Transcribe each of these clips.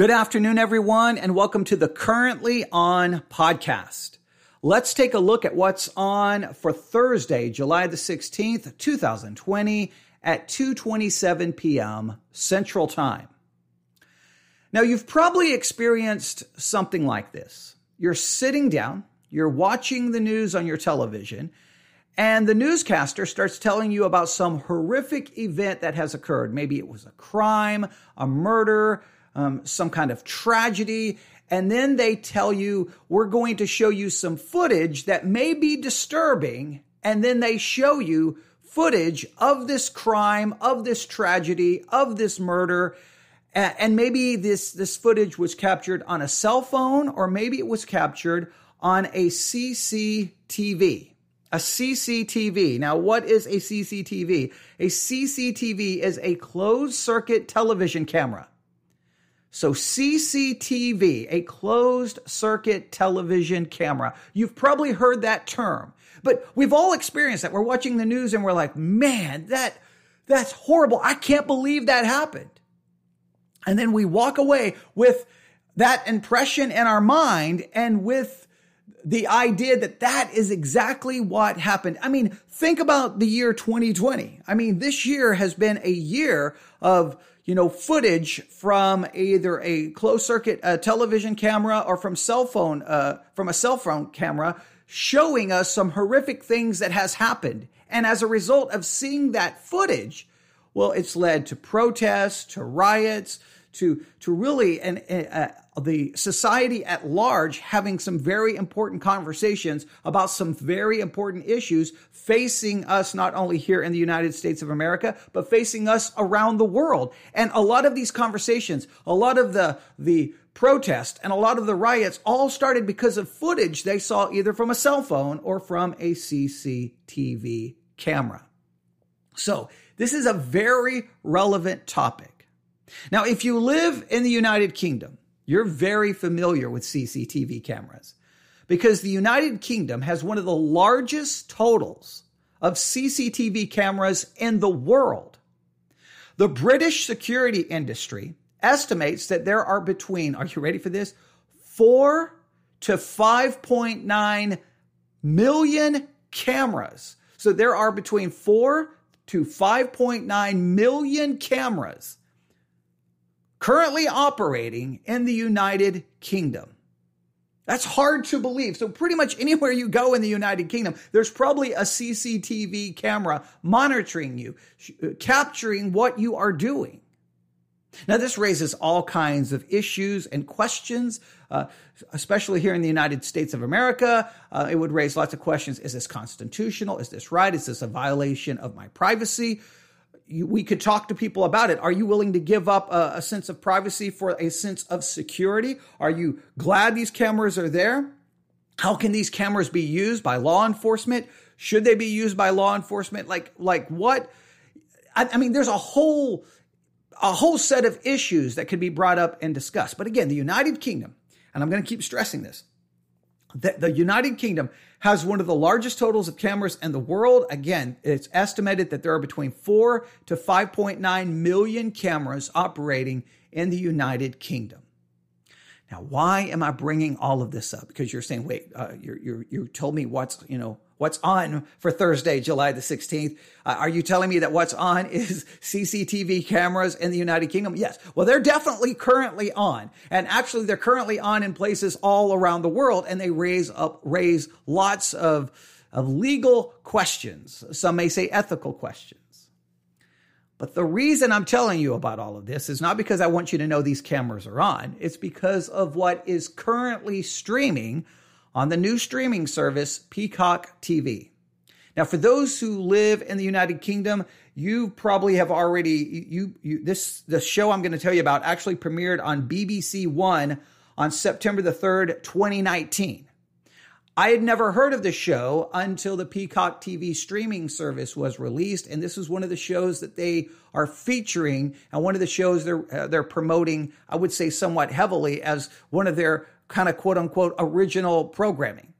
Good afternoon, everyone, and welcome to the Currently On podcast. Let's take a look at what's on for Thursday, July the 16th, 2020 at 2:27 p.m. Central Time. Now, you've probably experienced something like this. You're sitting down, you're watching the news on your television, and the newscaster starts telling you about some horrific event that has occurred. Maybe it was a crime, a murder, um, some kind of tragedy. And then they tell you, we're going to show you some footage that may be disturbing. And then they show you footage of this crime, of this tragedy, of this murder. And maybe this, this footage was captured on a cell phone or maybe it was captured on a CCTV. A CCTV. Now, what is a CCTV? A CCTV is a closed circuit television camera. So CCTV, a closed circuit television camera. You've probably heard that term, but we've all experienced that. We're watching the news and we're like, man, that, that's horrible. I can't believe that happened. And then we walk away with that impression in our mind and with the idea that that is exactly what happened. I mean, think about the year 2020. I mean, this year has been a year of you know, footage from either a closed circuit uh, television camera or from cell phone, uh, from a cell phone camera showing us some horrific things that has happened. And as a result of seeing that footage, well, it's led to protests, to riots, to, to really, and, uh, the society at large having some very important conversations about some very important issues facing us not only here in the United States of America, but facing us around the world. And a lot of these conversations, a lot of the, the protest and a lot of the riots all started because of footage they saw either from a cell phone or from a CCTV camera. So this is a very relevant topic. Now, if you live in the United Kingdom, you're very familiar with CCTV cameras because the United Kingdom has one of the largest totals of CCTV cameras in the world. The British security industry estimates that there are between, are you ready for this? Four to 5.9 million cameras. So there are between four to 5.9 million cameras currently operating in the United Kingdom. That's hard to believe. So, pretty much anywhere you go in the United Kingdom, there's probably a CCTV camera monitoring you, uh, capturing what you are doing. Now, this raises all kinds of issues and questions, uh, especially here in the United States of America. Uh, it would raise lots of questions. Is this constitutional? Is this right? Is this a violation of my privacy? We could talk to people about it. Are you willing to give up a, a sense of privacy for a sense of security? Are you glad these cameras are there? How can these cameras be used by law enforcement? Should they be used by law enforcement? Like, like what? I, I mean, there's a whole, a whole set of issues that could be brought up and discussed. But again, the United Kingdom, and I'm going to keep stressing this, the, the United Kingdom has one of the largest totals of cameras in the world. Again, it's estimated that there are between 4 to 5.9 million cameras operating in the United Kingdom. Now, why am I bringing all of this up? Because you're saying, wait, uh, you you you told me what's you know what's on for Thursday, July the 16th. Uh, are you telling me that what's on is CCTV cameras in the United Kingdom? Yes. Well, they're definitely currently on. And actually, they're currently on in places all around the world, and they raise up raise lots of of legal questions. Some may say ethical questions. But the reason I'm telling you about all of this is not because I want you to know these cameras are on. It's because of what is currently streaming on the new streaming service, Peacock TV. Now, for those who live in the United Kingdom, you probably have already, you, you, this, the show I'm going to tell you about actually premiered on BBC One on September the 3rd, 2019. I had never heard of the show until the Peacock TV streaming service was released, and this is one of the shows that they are featuring, and one of the shows they're uh, they're promoting. I would say somewhat heavily as one of their kind of quote unquote original programming.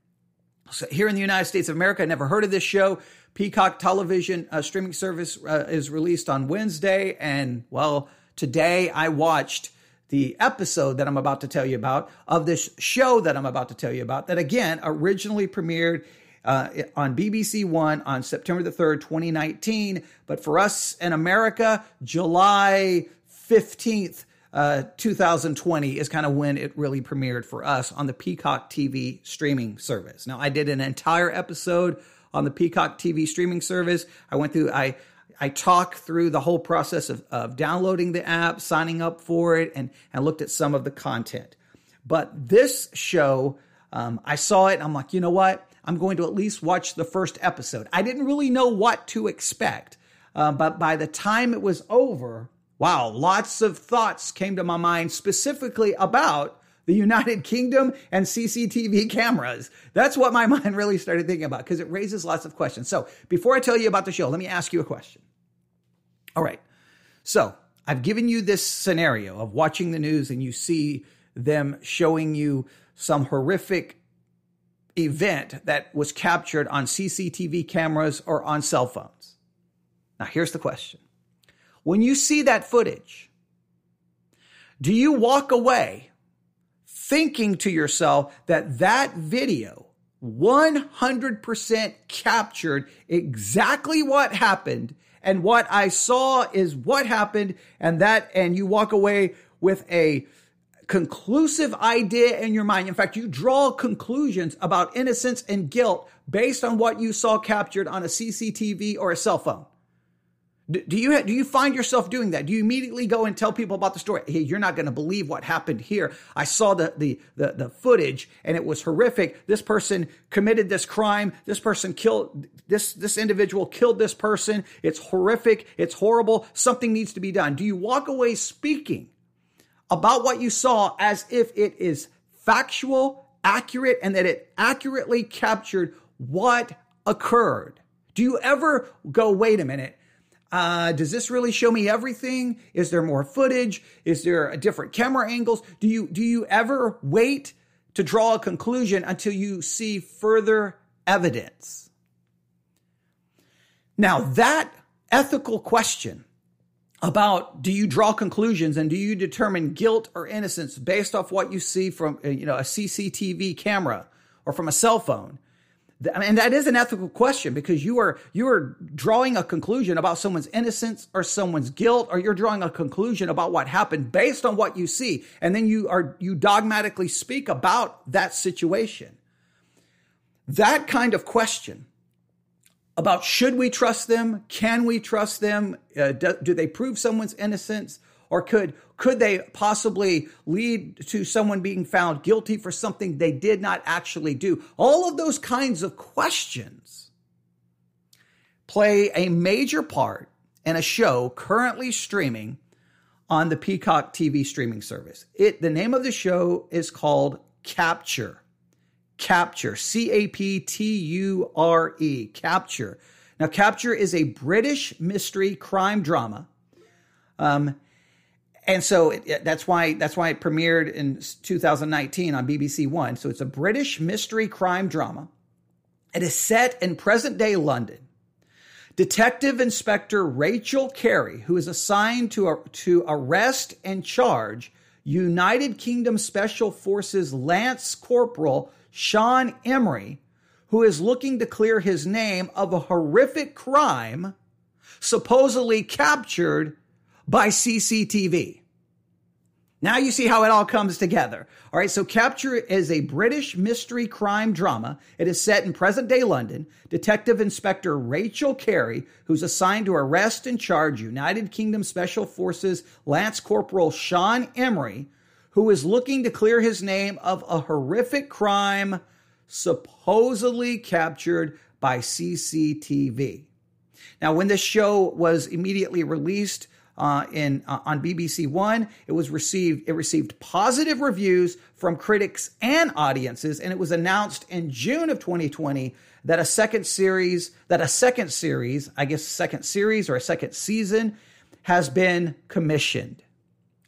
So here in the United States of America, I never heard of this show. Peacock Television uh, streaming service uh, is released on Wednesday, and well, today I watched the episode that I'm about to tell you about of this show that I'm about to tell you about that again originally premiered uh, on BBC One on September the 3rd, 2019. But for us in America, July 15th, uh, 2020 is kind of when it really premiered for us on the Peacock TV streaming service. Now, I did an entire episode on the Peacock TV streaming service. I went through, I, I talked through the whole process of, of downloading the app, signing up for it, and, and looked at some of the content. But this show, um, I saw it, I'm like, you know what? I'm going to at least watch the first episode. I didn't really know what to expect, uh, but by the time it was over, wow, lots of thoughts came to my mind specifically about the United Kingdom and CCTV cameras. That's what my mind really started thinking about because it raises lots of questions. So before I tell you about the show, let me ask you a question. All right. So I've given you this scenario of watching the news and you see them showing you some horrific event that was captured on CCTV cameras or on cell phones. Now, here's the question When you see that footage, do you walk away thinking to yourself that that video 100% captured exactly what happened and what I saw is what happened and that and you walk away with a conclusive idea in your mind. In fact, you draw conclusions about innocence and guilt based on what you saw captured on a CCTV or a cell phone. Do you do you find yourself doing that? Do you immediately go and tell people about the story? Hey, you're not going to believe what happened here. I saw the, the the the footage and it was horrific. This person committed this crime. This person killed this this individual killed this person. It's horrific. It's horrible. Something needs to be done. Do you walk away speaking about what you saw as if it is factual, accurate, and that it accurately captured what occurred. Do you ever go, wait a minute? Uh, does this really show me everything? Is there more footage? Is there a different camera angles? Do you do you ever wait to draw a conclusion until you see further evidence? Now that ethical question about do you draw conclusions and do you determine guilt or innocence based off what you see from you know a CCTV camera or from a cell phone and that is an ethical question because you are you are drawing a conclusion about someone's innocence or someone's guilt or you're drawing a conclusion about what happened based on what you see and then you are you dogmatically speak about that situation that kind of question about should we trust them? Can we trust them? Uh, do, do, they prove someone's innocence? Or could, could they possibly lead to someone being found guilty for something they did not actually do? All of those kinds of questions play a major part in a show currently streaming on the Peacock TV streaming service. It, the name of the show is called Capture. Capture, C A P T U R E, Capture. Now, Capture is a British mystery crime drama. Um, and so it, that's why that's why it premiered in 2019 on BBC One. So it's a British mystery crime drama. It is set in present day London. Detective Inspector Rachel Carey, who is assigned to, uh, to arrest and charge United Kingdom Special Forces Lance Corporal Shaun Emery, who is looking to clear his name of a horrific crime supposedly captured by CCTV. Now you see how it all comes together. All right, so Capture is a British mystery crime drama. It is set in present day London. Detective Inspector Rachel Carey, who's assigned to arrest and charge United Kingdom Special Forces Lance Corporal Shaun Emery, who is looking to clear his name of a horrific crime supposedly captured by CCTV. Now, when this show was immediately released uh, in uh, on BBC One, it was received it received positive reviews from critics and audiences, and it was announced in June of 2020 that a second series that a second series, I guess, second series or a second season, has been commissioned.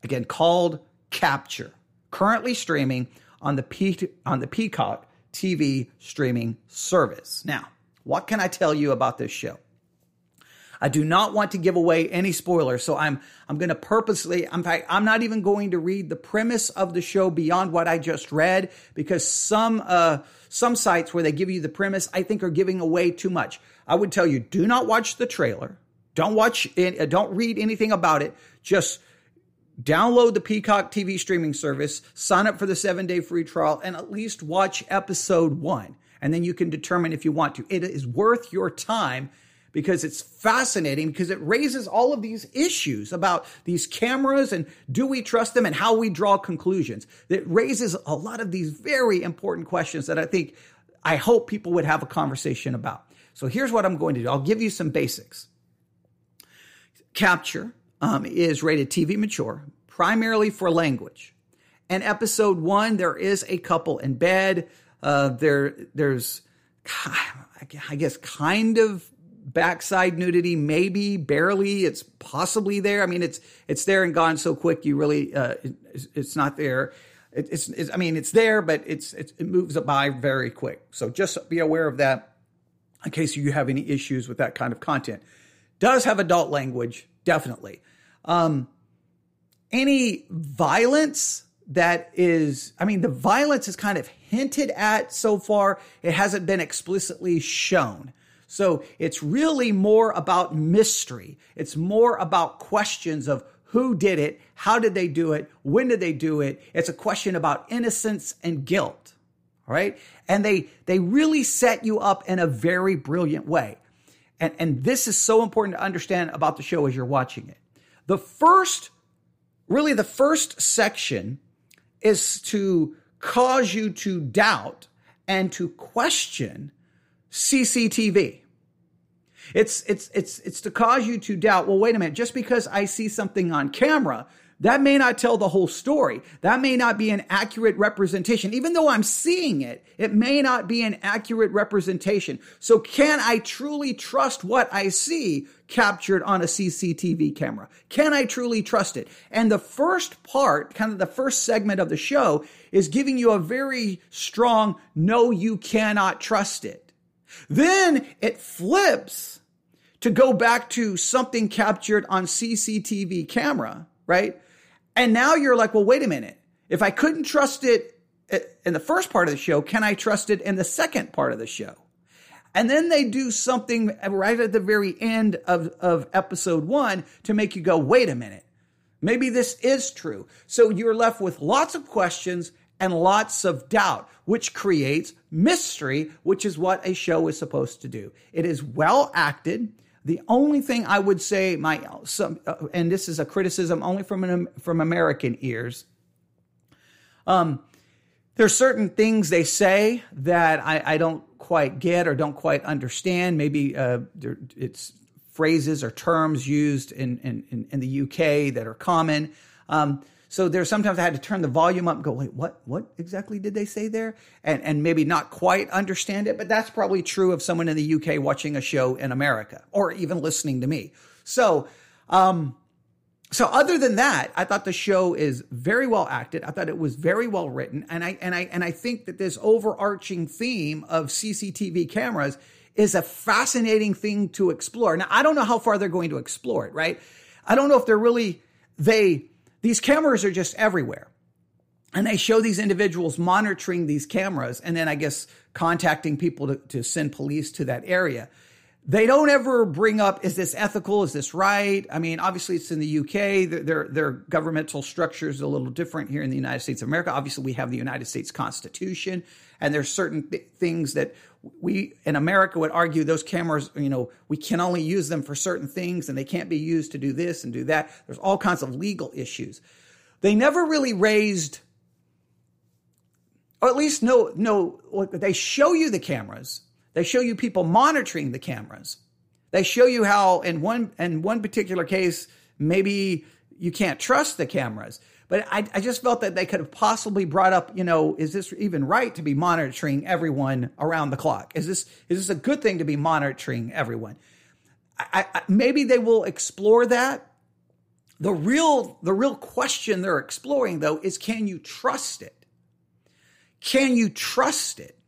Again, called Capture, currently streaming on the, Pe- on the Peacock TV streaming service. Now, what can I tell you about this show? I do not want to give away any spoilers, so I'm I'm going to purposely. In fact, I'm not even going to read the premise of the show beyond what I just read because some uh, some sites where they give you the premise, I think, are giving away too much. I would tell you, do not watch the trailer. Don't watch. Uh, don't read anything about it. Just download the Peacock TV streaming service, sign up for the seven day free trial, and at least watch episode one. And then you can determine if you want to. It is worth your time because it's fascinating because it raises all of these issues about these cameras and do we trust them and how we draw conclusions. It raises a lot of these very important questions that I think I hope people would have a conversation about. So here's what I'm going to do. I'll give you some basics. Capture um, is rated TV mature, primarily for language. And episode one, there is a couple in bed. Uh, there, there's, I guess, kind of backside nudity, maybe barely. It's possibly there. I mean, it's it's there and gone so quick. You really, uh, it's, it's not there. It, it's, it's, I mean, it's there, but it's, it's it moves by very quick. So just be aware of that in case you have any issues with that kind of content. Does have adult language, definitely. Um, any violence that is, I mean, the violence is kind of hinted at so far. It hasn't been explicitly shown. So it's really more about mystery. It's more about questions of who did it, how did they do it, when did they do it. It's a question about innocence and guilt. All right. And they, they really set you up in a very brilliant way. And, and this is so important to understand about the show as you're watching it. The first, really the first section is to cause you to doubt and to question CCTV. It's, it's, it's, it's to cause you to doubt, well, wait a minute, just because I see something on camera, that may not tell the whole story. That may not be an accurate representation. Even though I'm seeing it, it may not be an accurate representation. So can I truly trust what I see captured on a CCTV camera? Can I truly trust it? And the first part, kind of the first segment of the show is giving you a very strong, no, you cannot trust it. Then it flips to go back to something captured on CCTV camera, right? And now you're like, well, wait a minute. If I couldn't trust it in the first part of the show, can I trust it in the second part of the show? And then they do something right at the very end of, of episode one to make you go, wait a minute. Maybe this is true. So you're left with lots of questions and lots of doubt, which creates mystery, which is what a show is supposed to do. It is well acted. The only thing I would say, my some, uh, and this is a criticism only from an, from American ears. Um, there's certain things they say that I, I don't quite get or don't quite understand. Maybe uh, it's phrases or terms used in, in, in the UK that are common. Um, so there's sometimes I had to turn the volume up go, wait, what, what exactly did they say there? And, and maybe not quite understand it, but that's probably true of someone in the UK watching a show in America or even listening to me. So, um, so other than that, I thought the show is very well acted. I thought it was very well written. And I, and I, and I think that this overarching theme of CCTV cameras is a fascinating thing to explore. Now, I don't know how far they're going to explore it, right? I don't know if they're really, they, these cameras are just everywhere. And they show these individuals monitoring these cameras and then I guess contacting people to, to send police to that area. They don't ever bring up, is this ethical? Is this right? I mean, obviously it's in the UK. Their, their, their governmental structure is a little different here in the United States of America. Obviously we have the United States Constitution and there's certain th- things that we in America would argue those cameras, you know, we can only use them for certain things and they can't be used to do this and do that. There's all kinds of legal issues. They never really raised, or at least no, no, they show you the cameras. They show you people monitoring the cameras. They show you how in one, in one particular case, maybe you can't trust the cameras. But I, I just felt that they could have possibly brought up, you know, is this even right to be monitoring everyone around the clock? Is this is this a good thing to be monitoring everyone? I, I, maybe they will explore that. The real the real question they're exploring though is can you trust it? Can you trust it?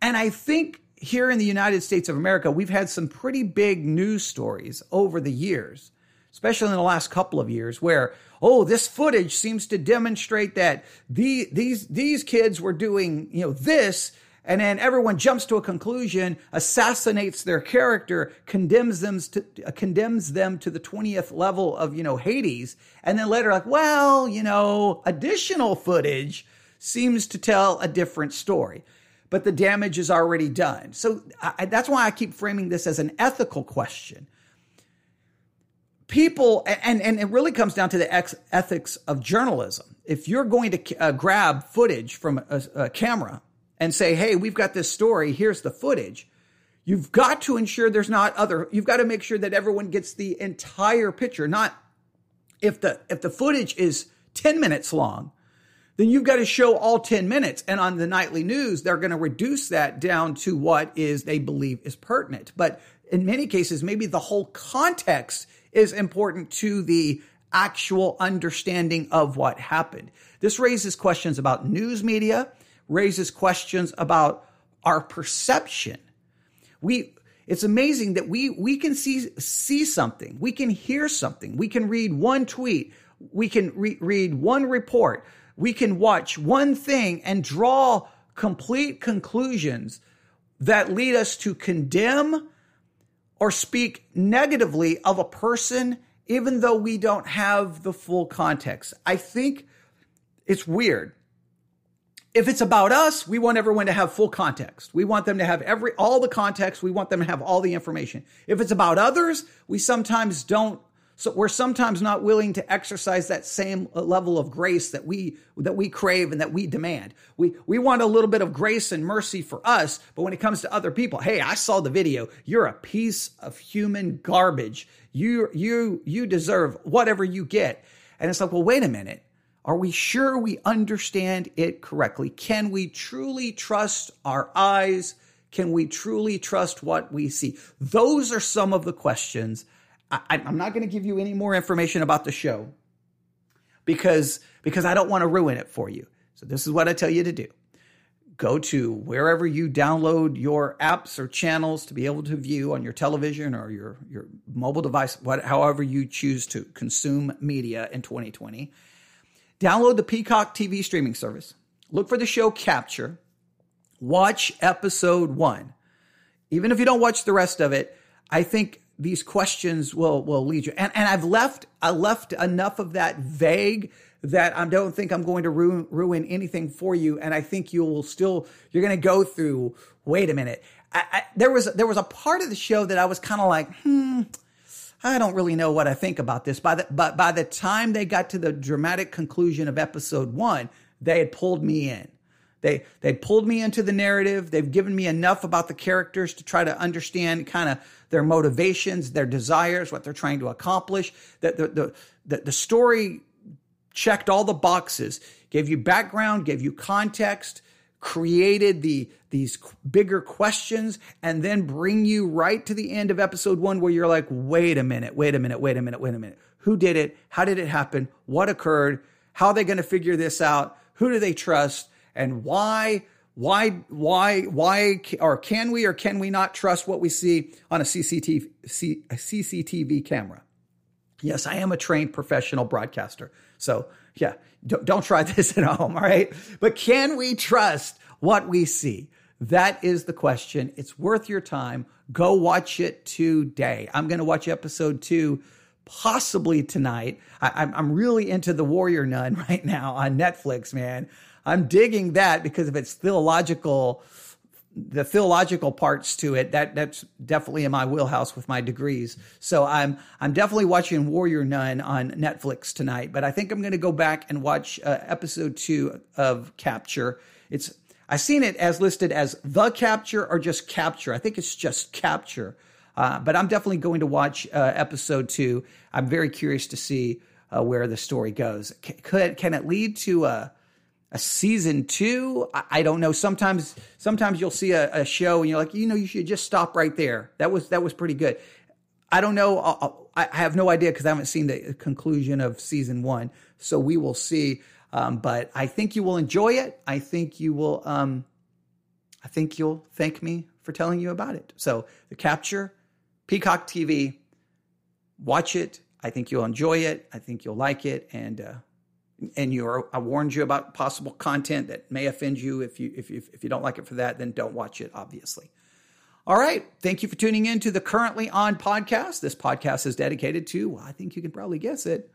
And I think here in the United States of America, we've had some pretty big news stories over the years, especially in the last couple of years, where oh, this footage seems to demonstrate that the, these these kids were doing you know this, and then everyone jumps to a conclusion, assassinates their character, condemns them to uh, condemns them to the twentieth level of you know Hades, and then later like, well, you know, additional footage seems to tell a different story but the damage is already done. So I, that's why I keep framing this as an ethical question. People, and, and it really comes down to the ex- ethics of journalism. If you're going to uh, grab footage from a, a camera and say, hey, we've got this story, here's the footage, you've got to ensure there's not other, you've got to make sure that everyone gets the entire picture, not if the if the footage is 10 minutes long then you've got to show all 10 minutes. And on the nightly news, they're going to reduce that down to what is they believe is pertinent. But in many cases, maybe the whole context is important to the actual understanding of what happened. This raises questions about news media, raises questions about our perception. We, it's amazing that we, we can see, see something. We can hear something. We can read one tweet. We can re- read one report we can watch one thing and draw complete conclusions that lead us to condemn or speak negatively of a person, even though we don't have the full context. I think it's weird. If it's about us, we want everyone to have full context. We want them to have every all the context. We want them to have all the information. If it's about others, we sometimes don't so we're sometimes not willing to exercise that same level of grace that we that we crave and that we demand. We we want a little bit of grace and mercy for us, but when it comes to other people, hey, I saw the video. You're a piece of human garbage. You you you deserve whatever you get. And it's like, well, wait a minute. Are we sure we understand it correctly? Can we truly trust our eyes? Can we truly trust what we see? Those are some of the questions I, am not going to give you any more information about the show because because I don't want to ruin it for you. So this is what I tell you to do. Go to wherever you download your apps or channels to be able to view on your television or your your mobile device, what however you choose to consume media in 2020. Download the Peacock TV streaming service. Look for the show Capture. Watch episode 1. Even if you don't watch the rest of it, I think these questions will will lead you. And and I've left I left enough of that vague that I don't think I'm going to ruin ruin anything for you. And I think you will still you're going to go through. Wait a minute. I, I, there was there was a part of the show that I was kind of like, hmm. I don't really know what I think about this. By the, but by the time they got to the dramatic conclusion of episode one, they had pulled me in. They they pulled me into the narrative. They've given me enough about the characters to try to understand kind of their motivations, their desires, what they're trying to accomplish. That the, the the the story checked all the boxes, gave you background, gave you context, created the these bigger questions, and then bring you right to the end of episode one where you're like, wait a minute, wait a minute, wait a minute, wait a minute. Who did it? How did it happen? What occurred? How are they going to figure this out? Who do they trust? And why why why why or can we or can we not trust what we see on a CCTV CCTV camera? Yes, I am a trained professional broadcaster. So, yeah, don't, don't try this at home, all right? But can we trust what we see? That is the question. It's worth your time. Go watch it today. I'm going to watch episode two possibly tonight. I, am really into The Warrior Nun right now on Netflix, man. I'm digging that because of its theological, the theological parts to it. That that's definitely in my wheelhouse with my degrees. So I'm I'm definitely watching Warrior Nun on Netflix tonight. But I think I'm going to go back and watch uh, episode two of Capture. It's I've seen it as listed as the Capture or just Capture. I think it's just Capture. Uh, but I'm definitely going to watch uh, episode two. I'm very curious to see uh, where the story goes. C- could can it lead to a a season two. I, I, don't know. Sometimes, sometimes you'll see a, a, show and you're like, you know, you should just stop right there. That was that was pretty good. I don't know. I'll, i have no idea because I haven't seen the conclusion of season one. So we will see. Um, but I think you will enjoy it. I think you will. Um, I think you'll thank me for telling you about it. So, The Capture, Peacock TV, watch it. I think you'll enjoy it. I think you'll like it. And, uh, and you are, I warned you about possible content that may offend you. If you, if, you, if you don't like it for that, then don't watch it, obviously. All right. Thank you for tuning in to the Currently On podcast. This podcast is dedicated to, well, I think you can probably guess it,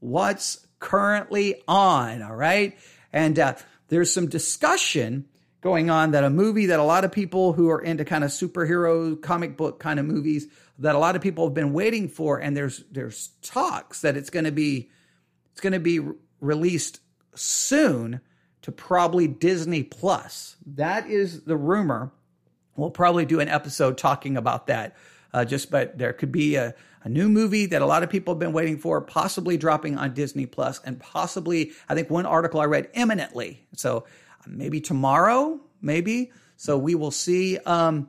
what's currently on. All right. And uh, there's some discussion going on that a movie that a lot of people who are into kind of superhero comic book kind of movies that a lot of people have been waiting for and there's there's talks that it's going to be it's going to be released soon to probably Disney Plus. That is the rumor. We'll probably do an episode talking about that. Uh, just but there could be a, a new movie that a lot of people have been waiting for, possibly dropping on Disney Plus, and possibly I think one article I read imminently. So maybe tomorrow, maybe. So we will see. Um,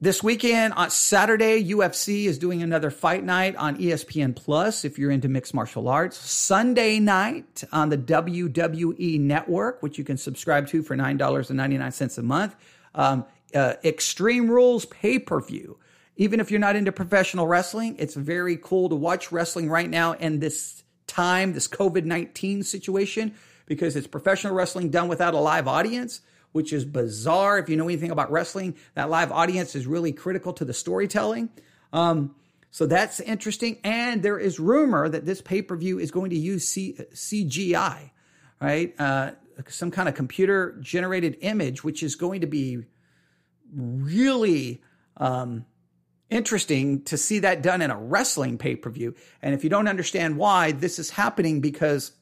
this weekend on Saturday, UFC is doing another fight night on ESPN Plus if you're into mixed martial arts. Sunday night on the WWE Network, which you can subscribe to for $9.99 a month. Um, uh, Extreme Rules pay per view. Even if you're not into professional wrestling, it's very cool to watch wrestling right now in this time, this COVID 19 situation because it's professional wrestling done without a live audience, which is bizarre. If you know anything about wrestling, that live audience is really critical to the storytelling. Um, so that's interesting. And there is rumor that this pay per view is going to use C- CGI, right? Uh, some kind of computer generated image, which is going to be really um, interesting to see that done in a wrestling pay per view. And if you don't understand why, this is happening because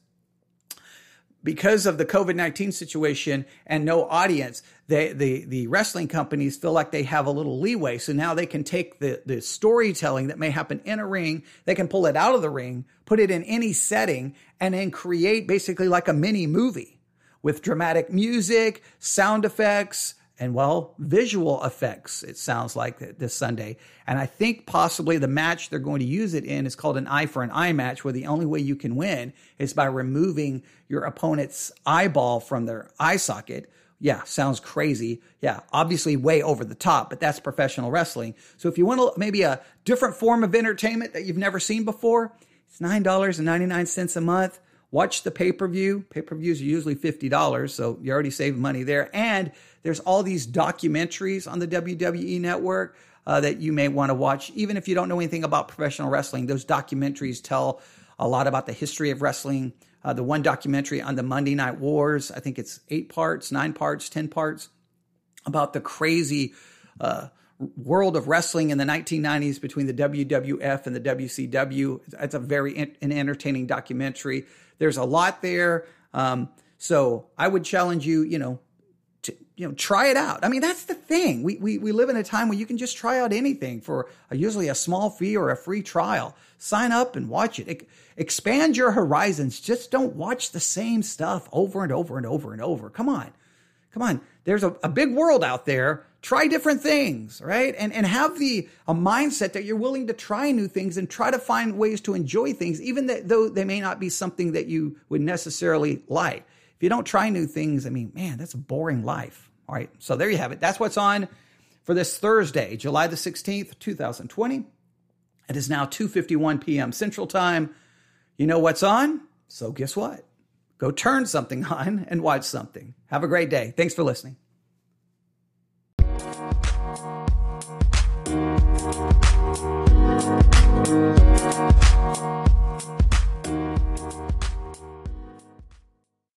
because of the COVID 19 situation and no audience, they, the, the wrestling companies feel like they have a little leeway. So now they can take the, the storytelling that may happen in a ring, they can pull it out of the ring, put it in any setting, and then create basically like a mini movie with dramatic music, sound effects, and well, visual effects, it sounds like this Sunday. And I think possibly the match they're going to use it in is called an eye for an eye match, where the only way you can win is by removing your opponent's eyeball from their eye socket. Yeah, sounds crazy. Yeah, obviously way over the top, but that's professional wrestling. So if you want to, maybe a different form of entertainment that you've never seen before, it's $9.99 a month. Watch the pay per view. Pay per views are usually $50, so you already saved money there. And there's all these documentaries on the WWE network uh, that you may want to watch, even if you don't know anything about professional wrestling. Those documentaries tell a lot about the history of wrestling. Uh, the one documentary on the Monday Night Wars, I think it's eight parts, nine parts, 10 parts, about the crazy uh, world of wrestling in the 1990s between the WWF and the WCW. It's a very in- an entertaining documentary. There's a lot there. Um, so I would challenge you, you know, to, you know, try it out. I mean, that's the thing. We, we, we live in a time where you can just try out anything for a, usually a small fee or a free trial. Sign up and watch it. Expand your horizons. Just don't watch the same stuff over and over and over and over. Come on. Come on. There's a, a big world out there try different things, right? And and have the a mindset that you're willing to try new things and try to find ways to enjoy things, even that, though they may not be something that you would necessarily like. If you don't try new things, I mean, man, that's a boring life. All right. So there you have it. That's what's on for this Thursday, July the 16th, 2020. It is now 2:51 p.m. Central Time. You know what's on? So guess what? Go turn something on and watch something. Have a great day. Thanks for listening.